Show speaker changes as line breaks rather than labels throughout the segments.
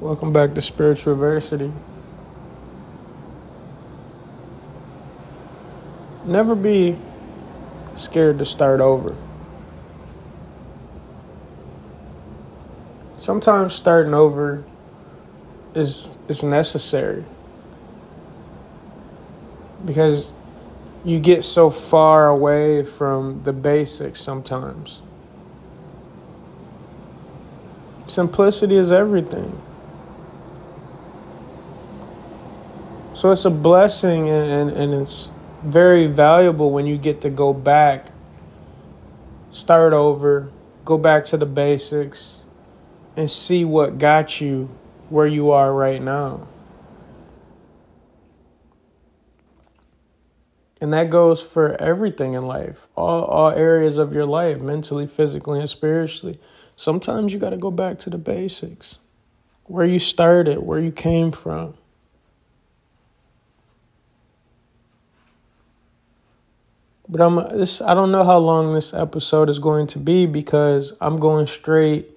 Welcome back to Spiritual Adversity. Never be scared to start over. Sometimes starting over is is necessary because you get so far away from the basics sometimes. Simplicity is everything. So it's a blessing and, and, and it's very valuable when you get to go back, start over, go back to the basics, and see what got you where you are right now. And that goes for everything in life, all, all areas of your life, mentally, physically, and spiritually. Sometimes you got to go back to the basics, where you started, where you came from. But I'm this I don't know how long this episode is going to be because I'm going straight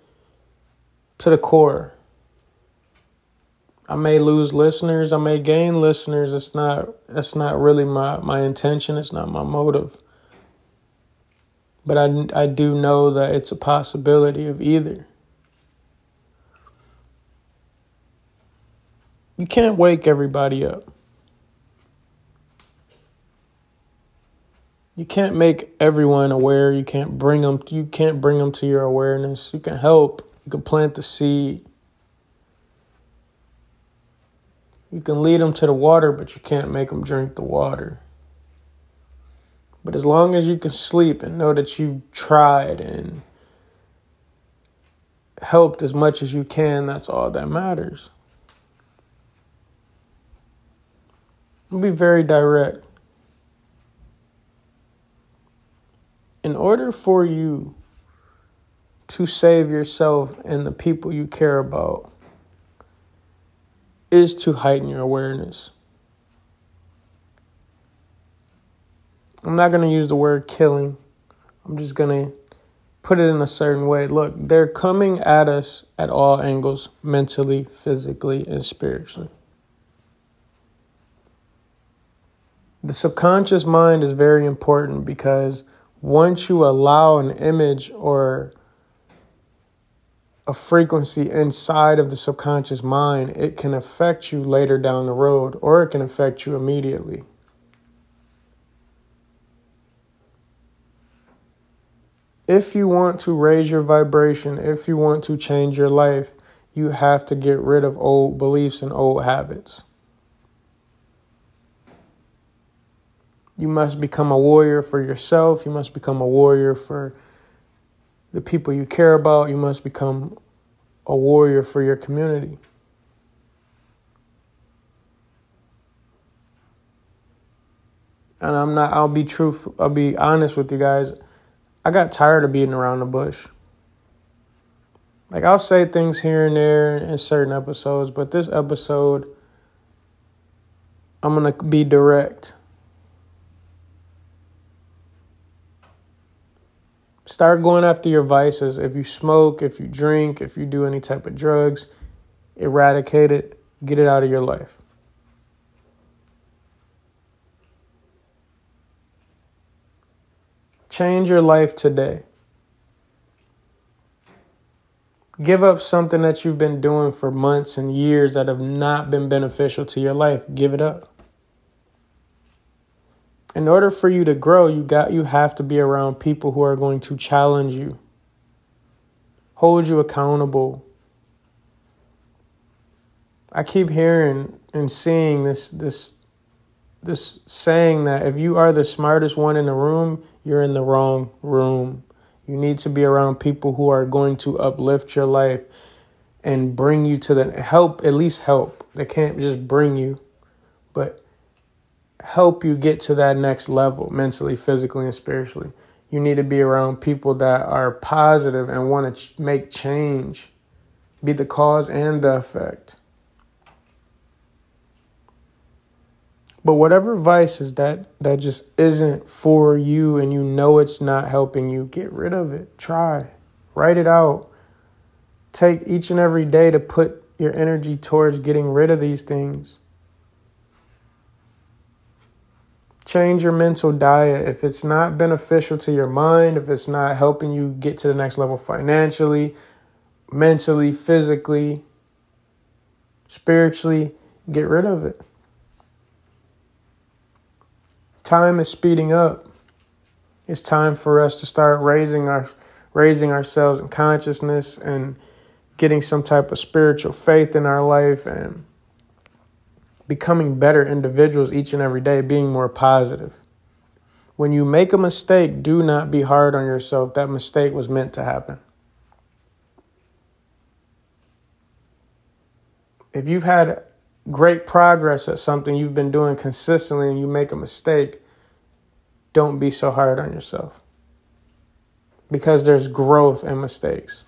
to the core. I may lose listeners, I may gain listeners. It's not that's not really my my intention, it's not my motive. But I I do know that it's a possibility of either. You can't wake everybody up. You can't make everyone aware. You can't bring them. You can't bring them to your awareness. You can help. You can plant the seed. You can lead them to the water, but you can't make them drink the water. But as long as you can sleep and know that you've tried and helped as much as you can, that's all that matters. I'll be very direct. In order for you to save yourself and the people you care about is to heighten your awareness. I'm not going to use the word killing. I'm just going to put it in a certain way. Look, they're coming at us at all angles mentally, physically, and spiritually. The subconscious mind is very important because once you allow an image or a frequency inside of the subconscious mind, it can affect you later down the road or it can affect you immediately. If you want to raise your vibration, if you want to change your life, you have to get rid of old beliefs and old habits. You must become a warrior for yourself. You must become a warrior for the people you care about. You must become a warrior for your community. And I'm not, I'll be truthful, I'll be honest with you guys. I got tired of beating around the bush. Like, I'll say things here and there in certain episodes, but this episode, I'm going to be direct. Start going after your vices. If you smoke, if you drink, if you do any type of drugs, eradicate it, get it out of your life. Change your life today. Give up something that you've been doing for months and years that have not been beneficial to your life. Give it up in order for you to grow, you got you have to be around people who are going to challenge you, hold you accountable. I keep hearing and seeing this this this saying that if you are the smartest one in the room, you're in the wrong room. You need to be around people who are going to uplift your life and bring you to the help, at least help. They can't just bring you, but help you get to that next level mentally, physically, and spiritually. You need to be around people that are positive and want to ch- make change, be the cause and the effect. But whatever vices that that just isn't for you and you know it's not helping you, get rid of it. Try. Write it out. Take each and every day to put your energy towards getting rid of these things. Change your mental diet. If it's not beneficial to your mind, if it's not helping you get to the next level financially, mentally, physically, spiritually, get rid of it. Time is speeding up. It's time for us to start raising our raising ourselves in consciousness and getting some type of spiritual faith in our life and becoming better individuals each and every day, being more positive. When you make a mistake, do not be hard on yourself. That mistake was meant to happen. If you've had great progress at something you've been doing consistently and you make a mistake, don't be so hard on yourself. Because there's growth in mistakes.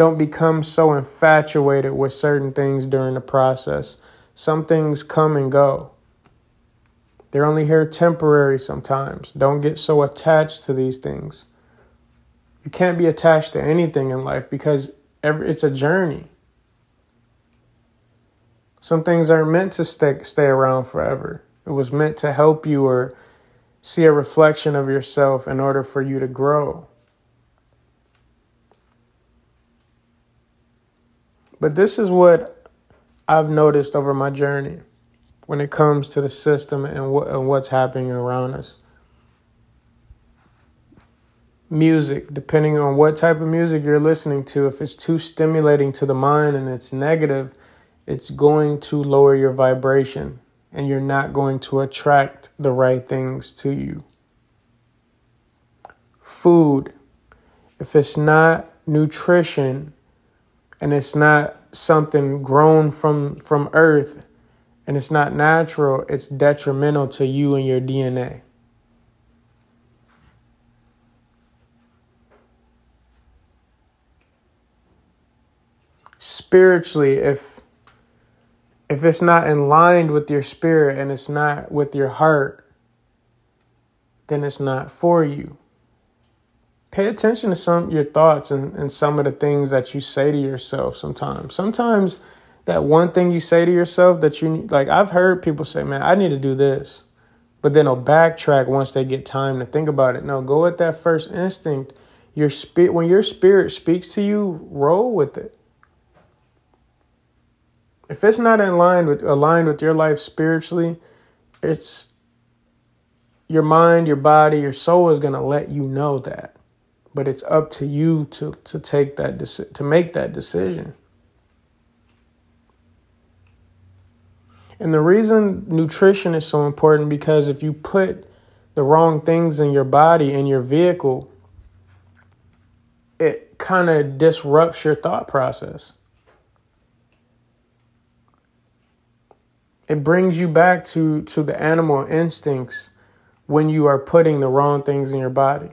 Don't become so infatuated with certain things during the process. Some things come and go. They're only here temporary sometimes. Don't get so attached to these things. You can't be attached to anything in life because it's a journey. Some things aren't meant to stay, stay around forever. It was meant to help you or see a reflection of yourself in order for you to grow. But this is what I've noticed over my journey when it comes to the system and, what, and what's happening around us music, depending on what type of music you're listening to, if it's too stimulating to the mind and it's negative, it's going to lower your vibration and you're not going to attract the right things to you. Food, if it's not nutrition and it's not something grown from from earth and it's not natural, it's detrimental to you and your DNA. spiritually if if it's not in line with your spirit and it's not with your heart then it's not for you pay attention to some your thoughts and, and some of the things that you say to yourself sometimes. Sometimes that one thing you say to yourself that you like i've heard people say man i need to do this. But then they'll backtrack once they get time to think about it. No go with that first instinct. Your spirit when your spirit speaks to you roll with it. If it's not in line with aligned with your life spiritually, it's your mind, your body, your soul is going to let you know that. But it's up to you to to take that deci- to make that decision. And the reason nutrition is so important because if you put the wrong things in your body in your vehicle, it kind of disrupts your thought process. it brings you back to to the animal instincts when you are putting the wrong things in your body.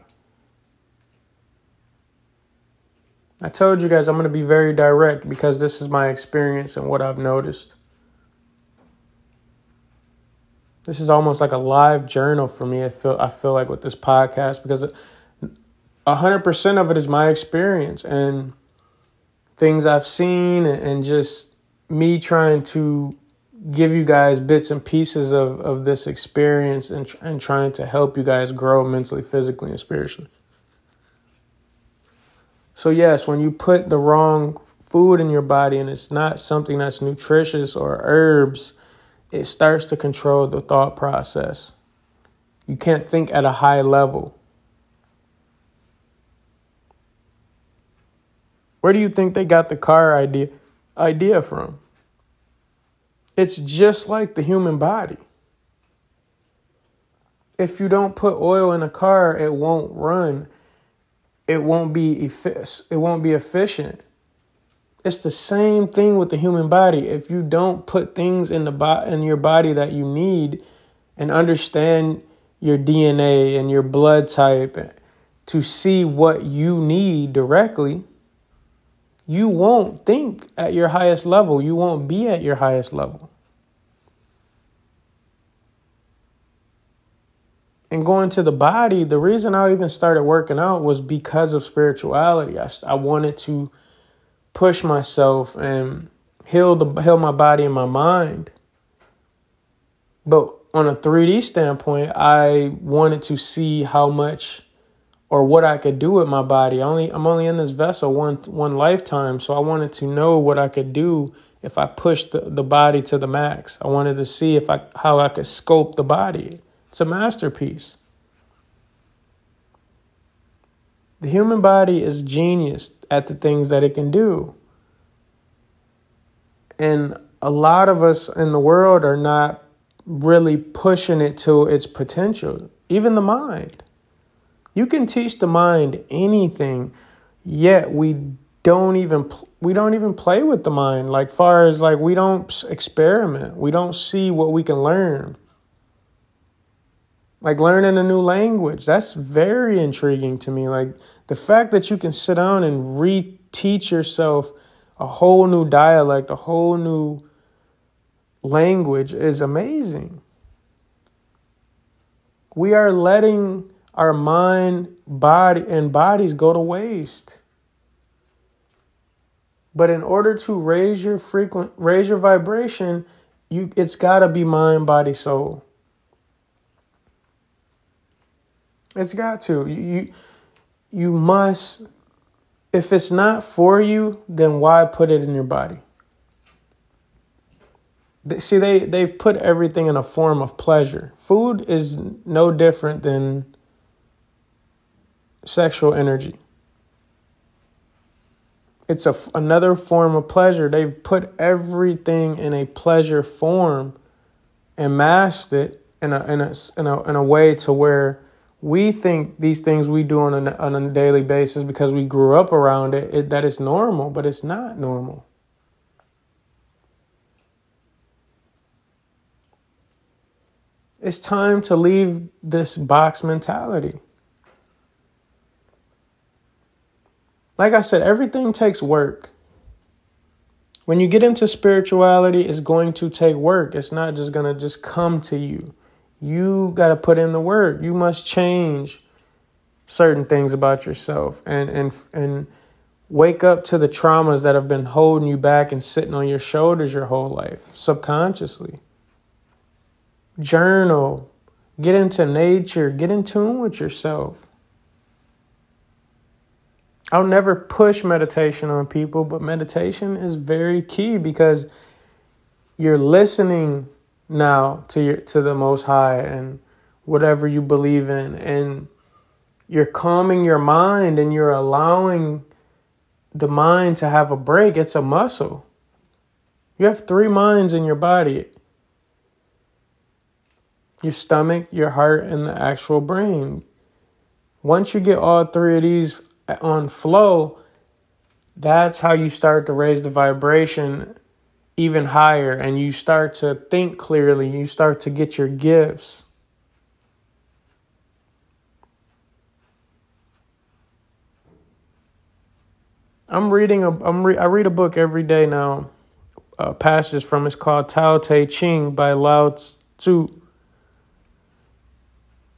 I told you guys I'm going to be very direct because this is my experience and what I've noticed. This is almost like a live journal for me. I feel I feel like with this podcast because 100% of it is my experience and things I've seen and just me trying to give you guys bits and pieces of, of this experience and, and trying to help you guys grow mentally, physically, and spiritually. So, yes, when you put the wrong food in your body and it's not something that's nutritious or herbs, it starts to control the thought process. You can't think at a high level. Where do you think they got the car idea idea from? It's just like the human body. If you don't put oil in a car, it won't run. It won't be effic- it won't be efficient. It's the same thing with the human body. If you don't put things in the bo- in your body that you need and understand your DNA and your blood type to see what you need directly, you won't think at your highest level. You won't be at your highest level. And going to the body, the reason I even started working out was because of spirituality. I, I wanted to push myself and heal the heal my body and my mind. But on a 3D standpoint, I wanted to see how much or what I could do with my body. I only I'm only in this vessel one one lifetime, so I wanted to know what I could do if I pushed the, the body to the max. I wanted to see if I how I could scope the body. It's a masterpiece. The human body is genius at the things that it can do. And a lot of us in the world are not really pushing it to its potential, even the mind. You can teach the mind anything, yet we don't even we don't even play with the mind like far as like we don't experiment. We don't see what we can learn. Like learning a new language, that's very intriguing to me. Like the fact that you can sit down and reteach yourself a whole new dialect, a whole new language is amazing. We are letting our mind, body, and bodies go to waste. But in order to raise your frequent raise your vibration, you it's gotta be mind, body, soul. It's got to. You you must if it's not for you, then why put it in your body? See, they, they've put everything in a form of pleasure. Food is no different than sexual energy. It's a, another form of pleasure. They've put everything in a pleasure form and masked it in a, in a, in a, in a way to where we think these things we do on a, on a daily basis because we grew up around it, it that it's normal, but it's not normal. It's time to leave this box mentality. Like I said, everything takes work. When you get into spirituality, it's going to take work. It's not just going to just come to you. You got to put in the work. You must change certain things about yourself and and and wake up to the traumas that have been holding you back and sitting on your shoulders your whole life subconsciously. Journal, get into nature, get in tune with yourself. I'll never push meditation on people, but meditation is very key because you're listening now to your to the most high and whatever you believe in. And you're calming your mind and you're allowing the mind to have a break. It's a muscle. You have three minds in your body. Your stomach your heart and the actual brain. Once you get all three of these on flow that's how you start to raise the vibration even higher and you start to think clearly, you start to get your gifts. I'm reading a I'm re, I read a book every day now. Uh, passages from it's called Tao Te Ching by Lao Tzu.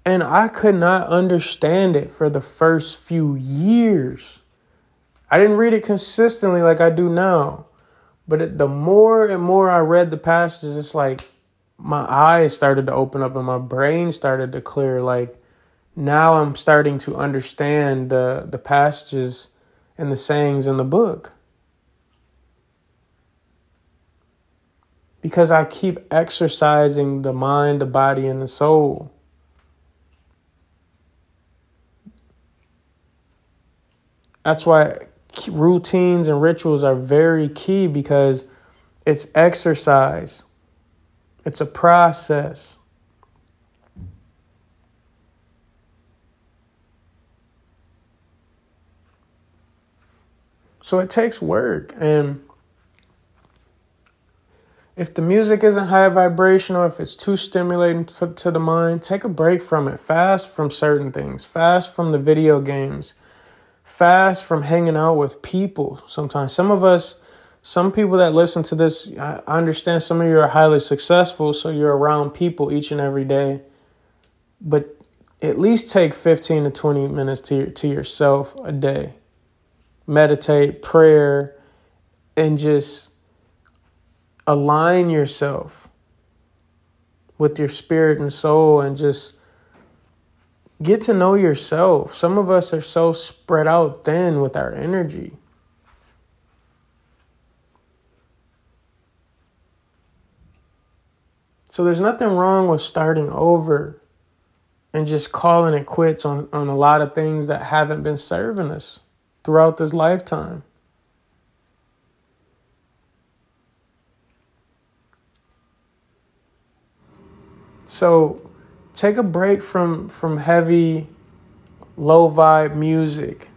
And I could not understand it for the first few years. I didn't read it consistently like I do now. But it, the more and more I read the passages, it's like my eyes started to open up and my brain started to clear. Like now I'm starting to understand the, the passages and the sayings in the book. Because I keep exercising the mind, the body, and the soul. That's why routines and rituals are very key because it's exercise, it's a process. So it takes work. And if the music isn't high vibration or if it's too stimulating to the mind, take a break from it. Fast from certain things, fast from the video games fast from hanging out with people sometimes. Some of us, some people that listen to this, I understand some of you are highly successful, so you're around people each and every day. But at least take 15 to 20 minutes to, to yourself a day. Meditate, prayer, and just align yourself with your spirit and soul and just get to know yourself. Some of us are so spread out thin with our energy. So there's nothing wrong with starting over and just calling it quits on, on a lot of things that haven't been serving us throughout this lifetime. So take a break from from heavy low vibe music.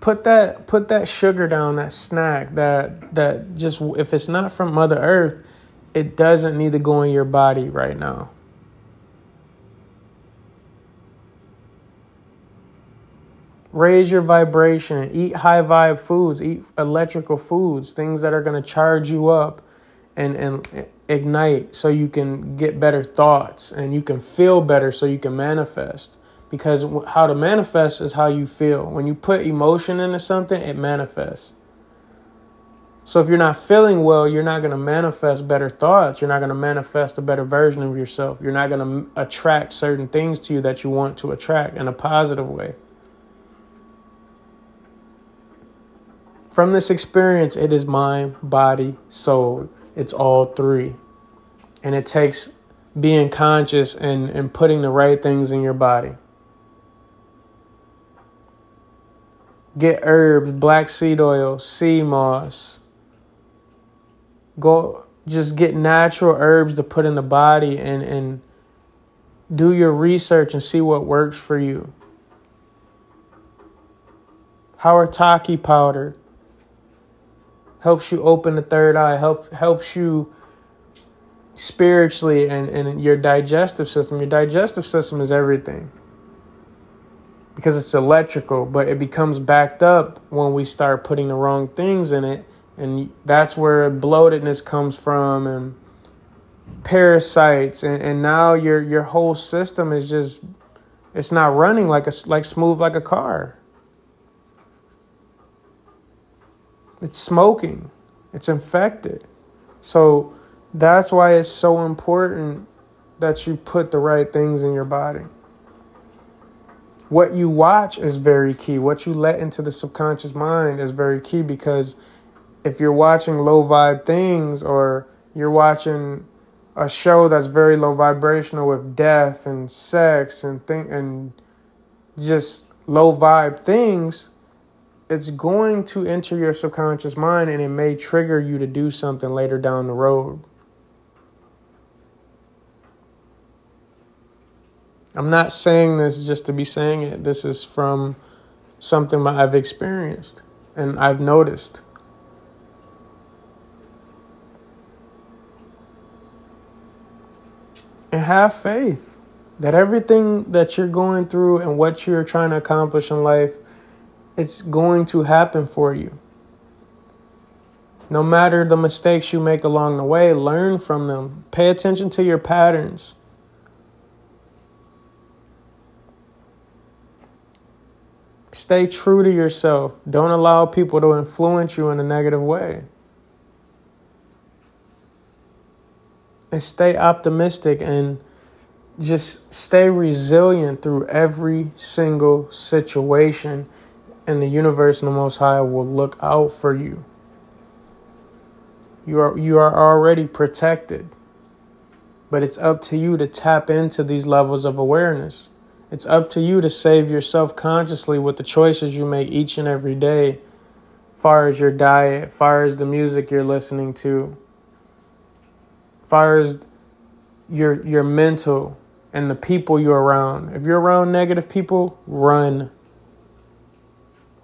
Put that put that sugar down, that snack, that that just if it's not from Mother Earth, it doesn't need to go in your body right now. Raise your vibration, eat high vibe foods, eat electrical foods, things that are going to charge you up and and ignite so you can get better thoughts and you can feel better so you can manifest. Because how to manifest is how you feel. When you put emotion into something it manifests. So if you're not feeling well you're not going to manifest better thoughts. You're not going to manifest a better version of yourself. You're not going to attract certain things to you that you want to attract in a positive way. From this experience it is mind body soul it's all three. And it takes being conscious and, and putting the right things in your body. Get herbs, black seed oil, sea moss. Go just get natural herbs to put in the body and, and do your research and see what works for you. Haritaki powder helps you open the third eye, help helps you spiritually and, and your digestive system. Your digestive system is everything. Because it's electrical, but it becomes backed up when we start putting the wrong things in it. And that's where bloatedness comes from and parasites and, and now your your whole system is just it's not running like a like smooth like a car. It's smoking. It's infected. So that's why it's so important that you put the right things in your body. What you watch is very key. What you let into the subconscious mind is very key because if you're watching low vibe things or you're watching a show that's very low vibrational with death and sex and thing and just low vibe things, it's going to enter your subconscious mind and it may trigger you to do something later down the road. I'm not saying this just to be saying it. This is from something I've experienced and I've noticed. And have faith that everything that you're going through and what you're trying to accomplish in life it's going to happen for you. No matter the mistakes you make along the way, learn from them. Pay attention to your patterns. Stay true to yourself. Don't allow people to influence you in a negative way. And stay optimistic and just stay resilient through every single situation and the universe and the Most High will look out for you. You are you are already protected. But it's up to you to tap into these levels of awareness. It's up to you to save yourself consciously with the choices you make each and every day, far as your diet, far as the music you're listening to, far as your your mental and the people you're around. If you're around negative people, run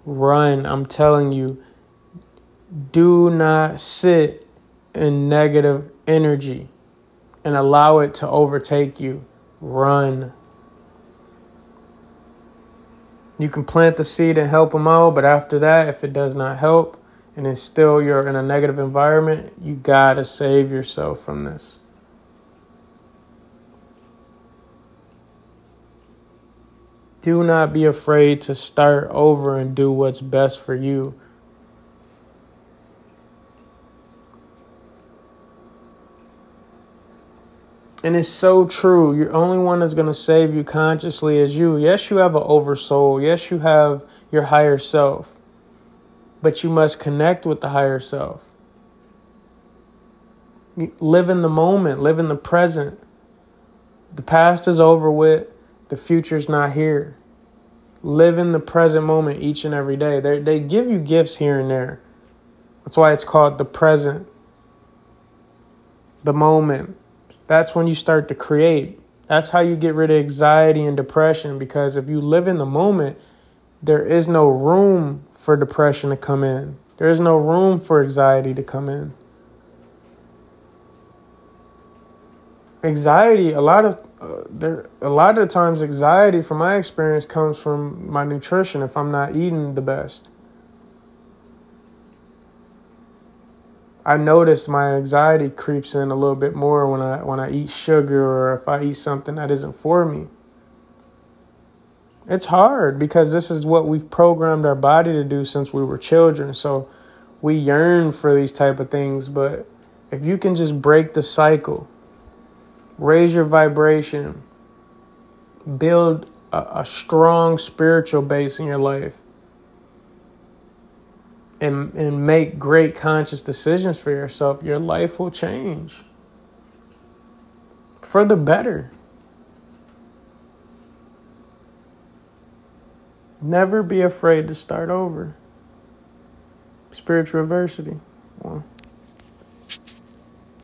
run. I'm telling you, do not sit in negative energy and allow it to overtake you. Run. You can plant the seed and help them out, but after that, if it does not help and it's still you're in a negative environment, you gotta save yourself from this. Do not be afraid to start over and do what's best for you. And it's so true. You're only one that's going to save you consciously is you. Yes, you have an oversoul. Yes, you have your higher self. But you must connect with the higher self. Live in the moment, live in the present. The past is over with, the future's not here. Live in the present moment each and every day. They, they give you gifts here and there. That's why it's called the present, the moment. That's when you start to create. That's how you get rid of anxiety and depression because if you live in the moment, there is no room for depression to come in. There is no room for anxiety to come in. Anxiety, a lot of uh, there, a lot of times, anxiety, from my experience, comes from my nutrition. If I'm not eating the best, I notice my anxiety creeps in a little bit more when I when I eat sugar or if I eat something that isn't for me. It's hard because this is what we've programmed our body to do since we were children. So we yearn for these type of things, but if you can just break the cycle, raise your vibration, build a, a strong spiritual base in your life, and and make great conscious decisions for yourself, your life will change for the better. Never be afraid to start over. Spiritual adversity. Well,